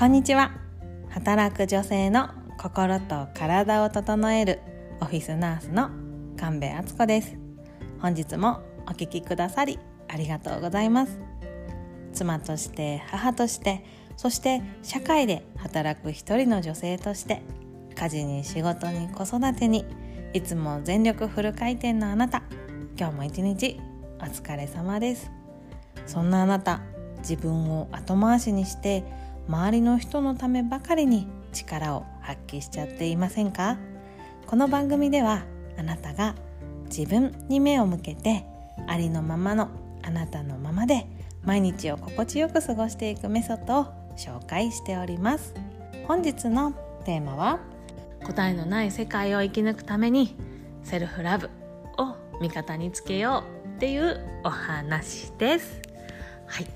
こんにちは。働く女性の心と体を整えるオフィスナースの神戸敦子です。本日もお聞きくださりありがとうございます。妻として母としてそして社会で働く一人の女性として家事に仕事に子育てにいつも全力フル回転のあなた。今日も一日お疲れ様です。そんなあなた自分を後回しにして周りの人のためばかりに力を発揮しちゃっていませんか？この番組ではあなたが自分に目を向けてありのままのあなたのままで毎日を心地よく過ごしていくメソッドを紹介しております。本日のテーマは答えのない世界を生き抜くためにセルフラブを味方につけようっていうお話です。はい。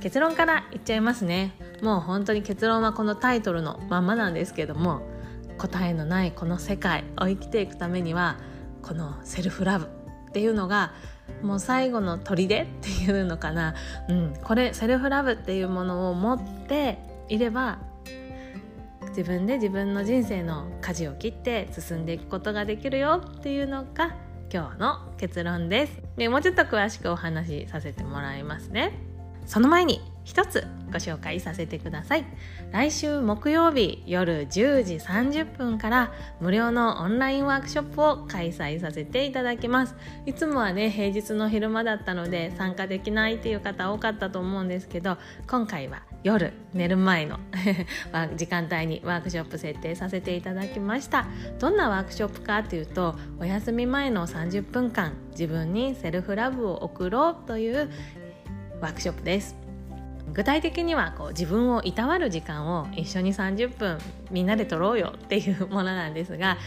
結論から言っちゃいますね。もう本当に結論はこのタイトルのまんまなんですけども答えのないこの世界を生きていくためにはこのセルフラブっていうのがもう最後の砦っていうのかな、うん、これセルフラブっていうものを持っていれば自分で自分の人生の舵を切って進んでいくことができるよっていうのが今日の結論です。でもうちょっと詳しくお話しさせてもらいますね。その前に一つご紹介させてください。来週木曜日夜10時30分から無料のオンラインワークショップを開催させていただきます。いつもはね平日の昼間だったので参加できないっていう方多かったと思うんですけど今回は夜寝る前の 時間帯にワークショップ設定させていただきました。どんなワークショップかっていうとお休み前の30分間自分にセルフラブを送ろうというワークショップです。具体的にはこう自分をいたわる時間を一緒に30分みんなで撮ろうよっていうものなんですが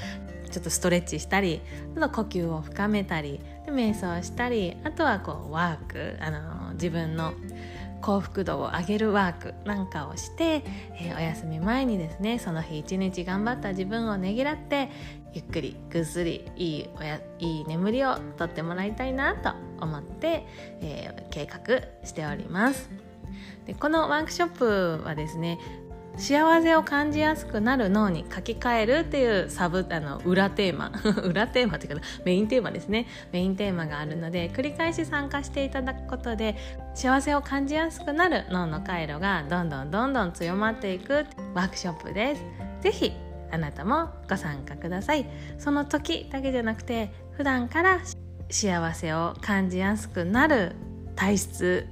ちょっとストレッチしたりあと呼吸を深めたりで瞑想したりあとはこうワークあの自分の幸福度を上げるワークなんかをして、えー、お休み前にですねその日一日頑張った自分をねぎらってゆっくりぐっすりいいおやいい眠りをとってもらいたいなと思って、えー、計画しております。でこのワークショップはですね幸せを感じやすくなる脳に書き換えるっていうサブあの裏テーマ。裏テーマっていうかメインテーマですね。メインテーマがあるので繰り返し参加していただくことで幸せを感じやすくなる脳の回路がどんどんどんどん強まっていくワークショップです。ぜひあなたもご参加ください。その時だけじゃなくて普段から幸せを感じやすくなる体質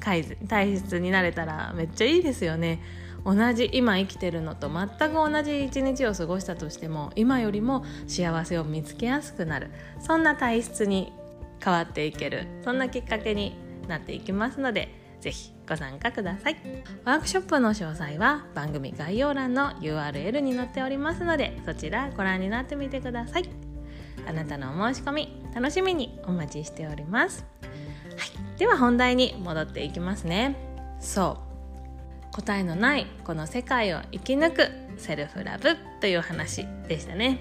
改体質になれたらめっちゃいいですよね。同じ今生きてるのと全く同じ一日を過ごしたとしても今よりも幸せを見つけやすくなる。そんな体質に変わっていける。そんなきっかけになっていきますのでぜひご参加ください。ワークショップの詳細は番組概要欄の URL に載っておりますのでそちらご覧になってみてください。あなたのお申し込み楽しみにお待ちしております、では本題に戻っていきますね。そう。答えのないこの世界を生き抜くセルフラブという話でしたね、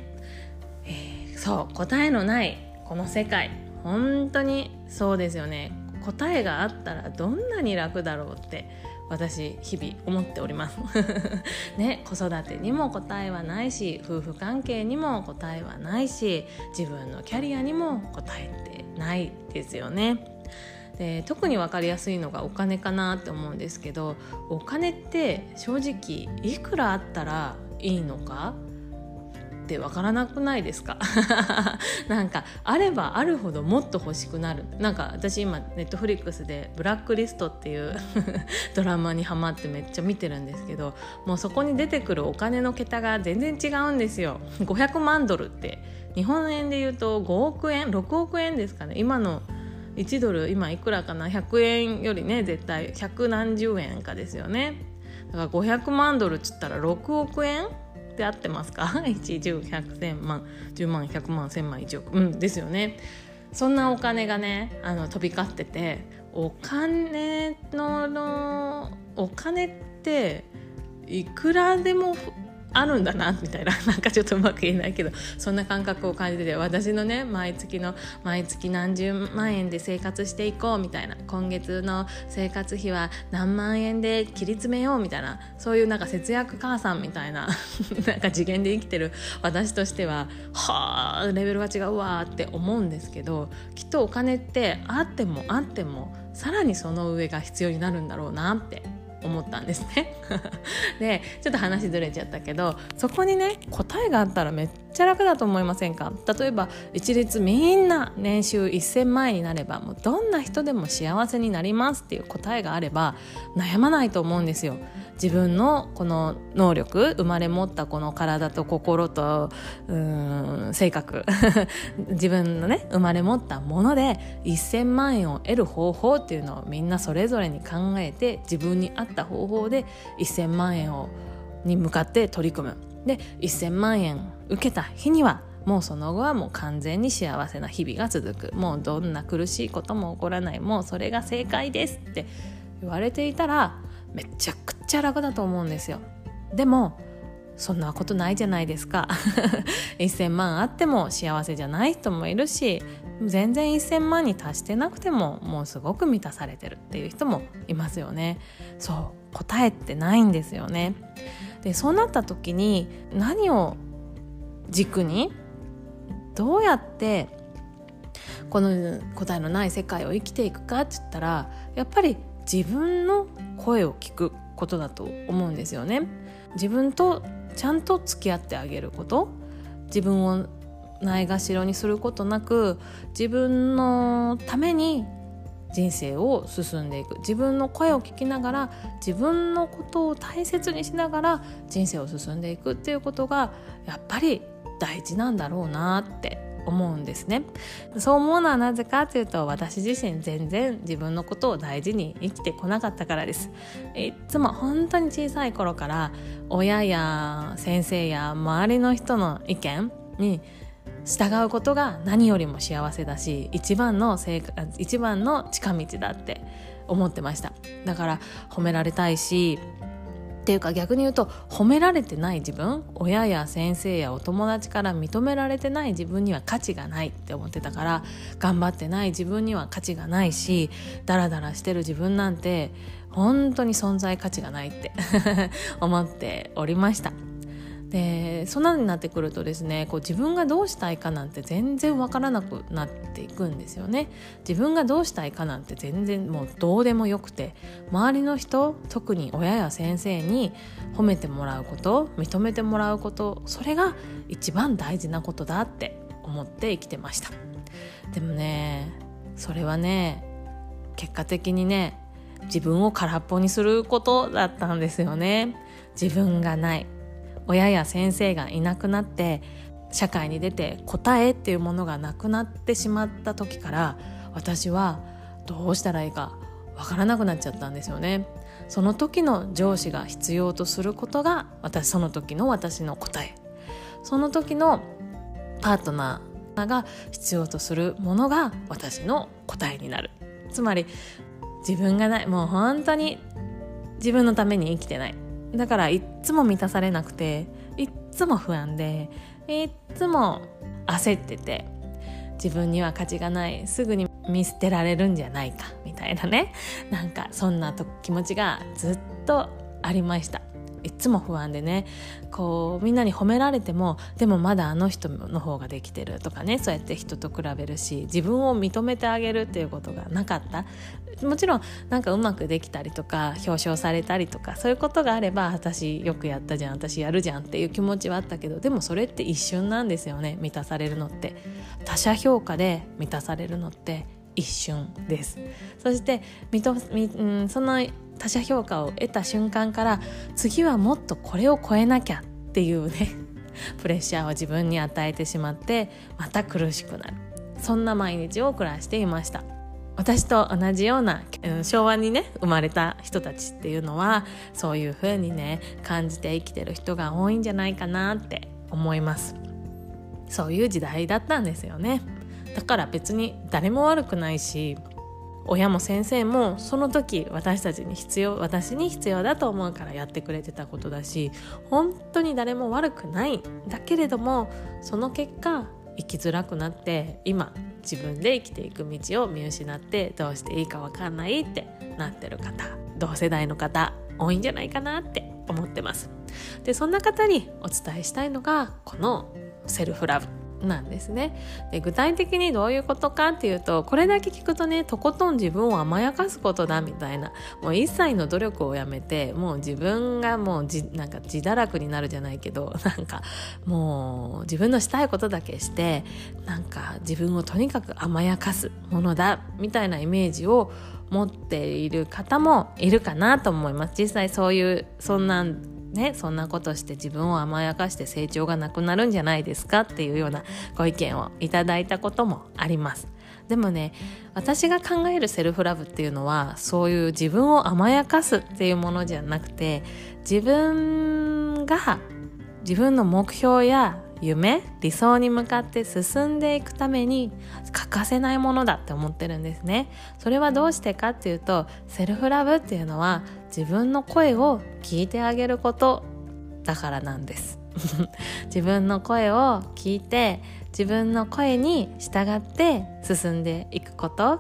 えー、そう。答えのないこの世界。本当にそうですよね。答えがあったらどんなに楽だろうって私日々思っております。ね。子育てにも答えはないし夫婦関係にも答えはないし自分のキャリアにも答えてないですよね。で特に分かりやすいのがお金かなって思うんですけどお金って正直いくらあったらいいのか？って分からなくないですか？なんかあればあるほどもっと欲しくなる。なんか私今ネットフリックスで「ブラックリスト」っていう ドラマにハマってめっちゃ見てるんですけどもうそこに出てくるお金の桁が全然違うんですよ。500万ドルって。日本円で言うと5億円？6億円ですかね。今の1ドル今いくらかな？100円よりね絶対。百何十円かですよね。だから500万ドルっつったら6億円って合ってますか？1 10 100千万10万100万1000万1億うんですよね。そんなお金がねあの飛び交っててお金のお金っていくらでもあるんだなみたいな。なんかちょっとうまく言えないけど。そんな感覚を感じてて私のね毎月の毎月何十万円で生活していこうみたいな。今月の生活費は何万円で切り詰めようみたいな。そういうなんか節約母さんみたいな。なんか次元で生きてる。私としてははあレベルが違うわって思うんですけどきっとお金ってあってもあってもさらにその上が必要になるんだろうなって思ったんですね。でちょっと話ずれちゃったけどそこにね答えがあったらめっちゃ楽だと思いませんか？例えば一律みんな年収1000万円になればもうどんな人でも幸せになりますっていう答えがあれば悩まないと思うんですよ。自分のこの能力生まれ持ったこの体と心とうん性格。自分のね生まれ持ったもので1000万円を得る方法っていうのをみんなそれぞれに考えて自分に合った方法で1000万円をに向かって取り組む。で1000万円受けた日にはもうその後はもう完全に幸せな日々が続く。もうどんな苦しいことも起こらない。もうそれが正解ですって言われていたらめちゃくちゃ楽だと思うんですよ。でもそんなことないじゃないですか。1000万あっても幸せじゃない人もいるし全然1000万に達してなくてももうすごく満たされてるっていう人もいますよね。そう答えってないんですよね。でそうなった時に何を軸にどうやってこの答えのない世界を生きていくかって言ったらやっぱり自分の声を聞くことだと思うんですよね。自分とちゃんと付き合ってあげること。自分をないがしろにすることなく自分のために人生を進んでいく。自分の声を聞きながら自分のことを大切にしながら人生を進んでいくっていうことがやっぱり大事なんだろうなって思うんですね。そう思うのはなぜかというと私自身全然自分のことを大事に生きてこなかったからです。いつも本当に小さい頃から親や先生や周りの人の意見に従うことが何よりも幸せだし一番の一番の近道だって思ってましただから褒められたいしっていうか逆に言うと褒められてない自分親や先生やお友達から認められてない自分には価値がないって思ってたから頑張ってない自分には価値がないしダラダラしてる自分なんて本当に存在価値がないって 思っておりました。でそんなになってくるとですねこう自分がどうしたいかなんて全然わからなくなっていくんですよね。自分がどうしたいかなんて全然もうどうでもよくて周りの人特に親や先生に褒めてもらうこと認めてもらうことそれが一番大事なことだって思って生きてました。でもねそれはね結果的にね自分を空っぽにすることだったんですよね。自分がない。親や先生がいなくなって社会に出て答えっていうものがなくなってしまった時から私はどうしたらいいかわからなくなっちゃったんですよね。その時の上司が必要とすることが私その時の私の答え。その時のパートナーが必要とするものが私の答えになる。つまり自分がないもう本当に自分のために生きてない。だからいっつも満たされなくていっつも不安でいっつも焦ってて自分には価値がないすぐに見捨てられるんじゃないかみたいなね。なんかそんな気持ちがずっとありました。いつも不安でねこうみんなに褒められてもでもまだあの人の方ができてるとかねそうやって人と比べるし自分を認めてあげるっていうことがなかった。もちろんなんかうまくできたりとか表彰されたりとかそういうことがあれば私よくやったじゃん私やるじゃんっていう気持ちはあったけどでもそれって一瞬なんですよね満たされるのって。他者評価で満たされるのって一瞬です。そしてみとみ、うん、その他者評価を得た瞬間から次はもっとこれを超えなきゃっていうね プレッシャーを自分に与えてしまってまた苦しくなる。そんな毎日を暮らしていました。私と同じような、うん、昭和にね生まれた人たちっていうのはそういう風にね感じて生きてる人が多いんじゃないかなって思います。そういう時代だったんですよね。だから別に誰も悪くないし親も先生もその時私たちに必要私に必要だと思うからやってくれてたことだし本当に誰も悪くないだけれどもその結果生きづらくなって今自分で生きていく道を見失ってどうしていいか分かんないってなってる方同世代の方多いんじゃないかなって思ってます。でそんな方にお伝えしたいのがこのセルフラブ。なんですね。で具体的にどういうことかっていうとこれだけ聞くとねとことん自分を甘やかすことだみたいなもう一切の努力をやめてもう自分がもうじなんか自堕落になるじゃないけど なんかもう自分のしたいことだけしてなんか自分をとにかく甘やかすものだみたいなイメージを持っている方もいるかなと思います。実際そういうそんなね、そんなことして自分を甘やかして成長がなくなるんじゃないですかっていうようなご意見をいただいたこともあります。でもね私が考えるセルフラブっていうのはそういう自分を甘やかすっていうものじゃなくて自分が自分の目標や夢理想に向かって進んでいくために欠かせないものだって思ってるんですねそれはどうしてかっていうとセルフラブっていうのは自分の声を聞いてあげることだからなんです。自分の声を聞いて自分の声に従って進んでいくこと。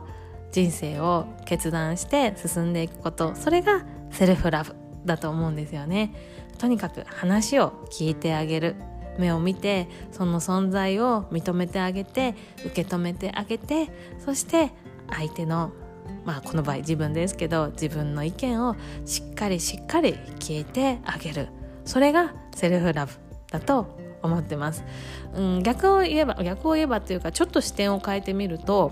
人生を決断して進んでいくこと。それがセルフラブだと思うんですよね。とにかく話を聞いてあげる。目を見てその存在を認めてあげて受け止めてあげてそして相手のまあこの場合自分ですけど自分の意見をしっかりしっかり聞いてあげる。それがセルフラブだと思ってます、うん、逆を言えば逆を言えばというかちょっと視点を変えてみると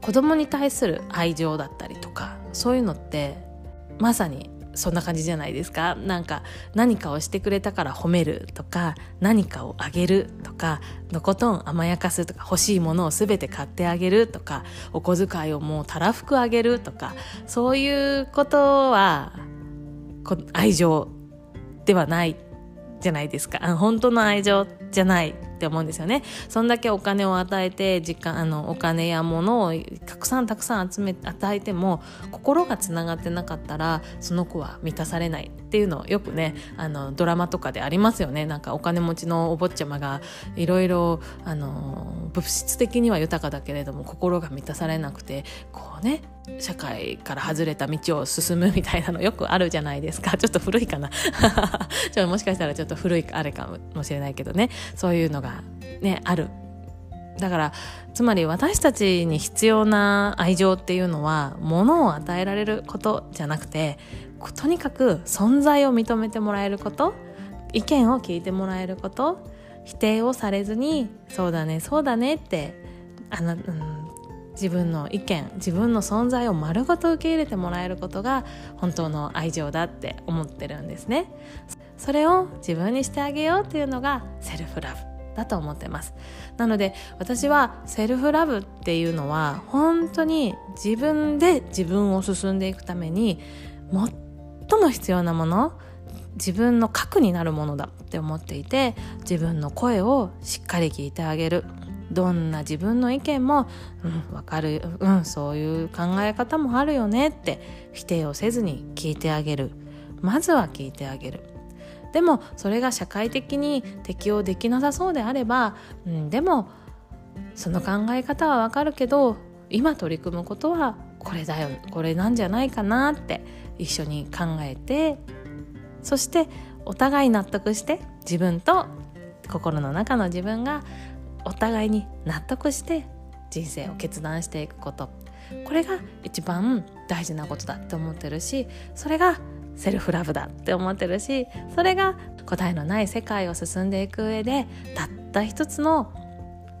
子供に対する愛情だったりとかそういうのってまさにそんな感じじゃないですか？なんか何かをしてくれたから褒めるとか何かをあげるとかのことん甘やかすとか欲しいものを全て買ってあげるとかお小遣いをもうたらふくあげるとかそういうことは愛情ではないじゃないですか。本当の愛情じゃないって思うんですよね。そんだけお金を与えて時間あのお金や物をたくさんたくさん集め与えても心がつながってなかったらその子は満たされないっていうのをよくねあのドラマとかでありますよね。なんかお金持ちのお坊ちゃまがいろいろ物質的には豊かだけれども心が満たされなくてこうね社会から外れた道を進むみたいなのよくあるじゃないですか。ちょっと古いかな。ちょもしかしたらちょっと古いあれかもしれないけどね。そういうのがねある。だからつまり私たちに必要な愛情っていうのは物を与えられることじゃなくてとにかく存在を認めてもらえること意見を聞いてもらえること否定をされずにそうだねそうだねってあの、うん、自分の意見自分の存在を丸ごと受け入れてもらえることが本当の愛情だって思ってるんですね。それを自分にしてあげようっていうのがセルフラブ。だと思ってます。なので私はセルフラブっていうのは本当に自分で自分を進んでいくために最も必要なもの自分の核になるものだって思っていて自分の声をしっかり聞いてあげる。どんな自分の意見も「うん分かるうんそういう考え方もあるよね」って否定をせずに聞いてあげる。まずは聞いてあげる。でもそれが社会的に適用できなさそうであれば、うん、でもその考え方はわかるけど今取り組むことはこれだよこれなんじゃないかなって一緒に考えてそしてお互い納得して自分と心の中の自分がお互いに納得して人生を決断していくこと。これが一番大事なことだって思ってるしそれがセルフラブだって思ってるしそれが答えのない世界を進んでいく上でたった一つの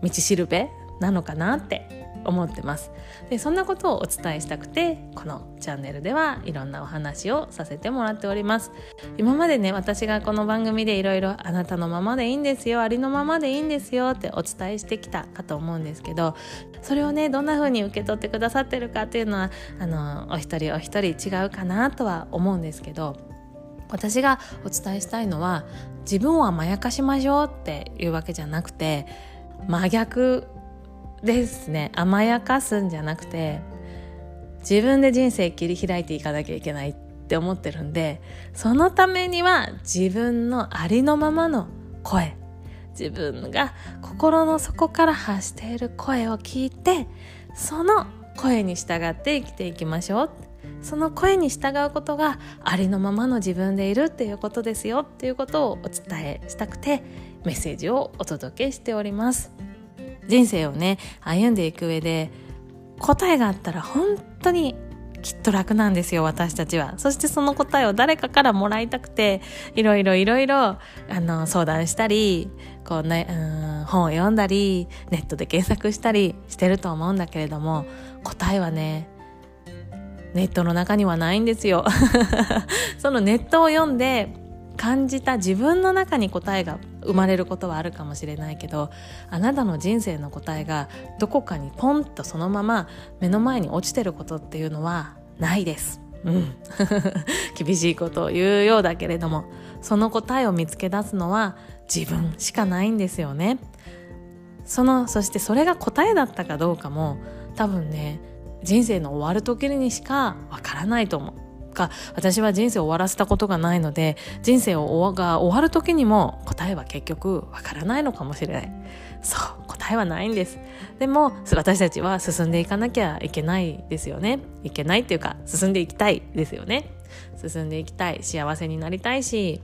道しるべなのかなって思ってます。でそんなことをお伝えしたくてこのチャンネルではいろんなお話をさせてもらっております。今までね私がこの番組でいろいろあなたのままでいいんですよありのままでいいんですよってお伝えしてきたかと思うんですけどそれをねどんな風に受け取ってくださってるかっていうのはあのお一人お一人違うかなとは思うんですけど私がお伝えしたいのは自分を甘やかしましょうっていうわけじゃなくて真逆ですね。甘やかすんじゃなくて自分で人生切り開いていかなきゃいけないって思ってるんでそのためには自分のありのままの声自分が心の底から発している声を聞いてその声に従って生きていきましょう。その声に従うことがありのままの自分でいるっていうことですよっていうことをお伝えしたくてメッセージをお届けしております。人生をね歩んでいく上で答えがあったら本当にきっと楽なんですよ私たちは。そしてその答えを誰かからもらいたくていろいろいろいろあの相談したりこう、ね、うん本を読んだりネットで検索したりしてると思うんだけれども答えはねネットの中にはないんですよ。そのネットを読んで感じた自分の中に答えが生まれることはあるかもしれないけどあなたの人生の答えがどこかにポンとそのまま目の前に落ちてることっていうのはないです。うん、厳しいことを言うようだけれどもその答えを見つけ出すのは自分しかないんですよね。そのそしてそれが答えだったかどうかも多分ね人生の終わる時にしかわからないと思う。か私は人生を終わらせたことがないので人生をが終わる時にも答えは結局わからないのかもしれない。そう答えはないんです。でも私たちは進んでいかなきゃいけないですよね。いけないっていうか進んでいきたいですよね。進んでいきたい。幸せになりたいし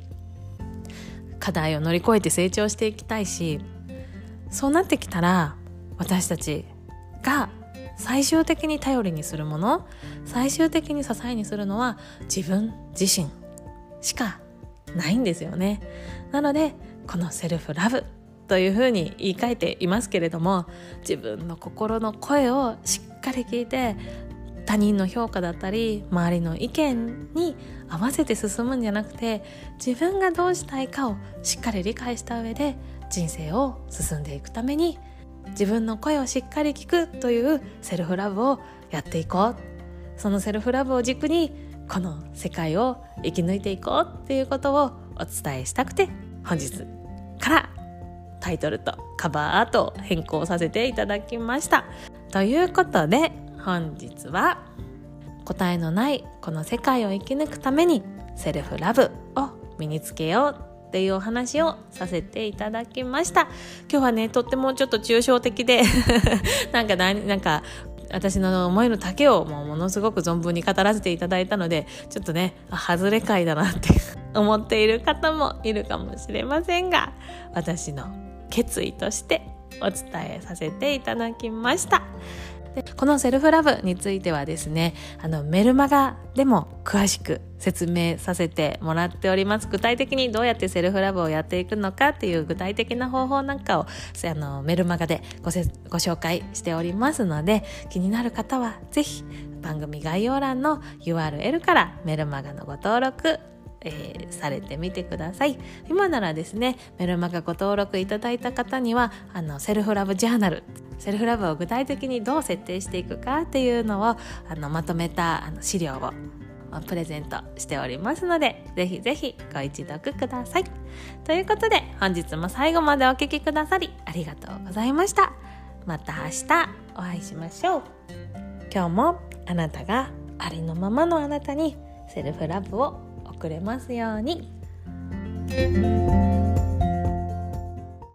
課題を乗り越えて成長していきたいしそうなってきたら私たちが最終的に頼りにするもの最終的に支えにするのは自分自身しかないんですよね。なのでこのセルフラブというふうに言い換えていますけれども自分の心の声をしっかり聞いて他人の評価だったり周りの意見に合わせて進むんじゃなくて自分がどうしたいかをしっかり理解した上で人生を進んでいくために自分の声をしっかり聞くというセルフラブをやっていこうそのセルフラブを軸にこの世界を生き抜いていこうっていうことをお伝えしたくて本日からタイトルとカバーアートを変更させていただきました。ということで本日は答えのないこの世界を生き抜くためにセルフラブを身につけよう。っていうお話をさせていただきました今日はねとってもちょっと抽象的で なんかなんか私の思いの丈をもうものすごく存分に語らせていただいたのでちょっとね外れ会だなって 思っている方もいるかもしれませんが私の決意としてお伝えさせていただきました。でこのセルフラブについてはですねあのメルマガでも詳しく説明させてもらっております。具体的にどうやってセルフラブをやっていくのかっていう具体的な方法なんかをあのメルマガでごせご紹介しておりますので気になる方は是非番組概要欄の URL からメルマガのご登録えー、されてみてください。今ならですねメルマガご登録いただいた方にはあのセルフラブジャーナルセルフラブを具体的にどう設定していくかっていうのをあのまとめたあの資料をプレゼントしておりますのでぜひぜひご一読ください。ということで本日も最後までお聴きくださりありがとうございました。また明日お会いしましょう。今日もあなたがありのままのあなたにセルフラブを送れますように。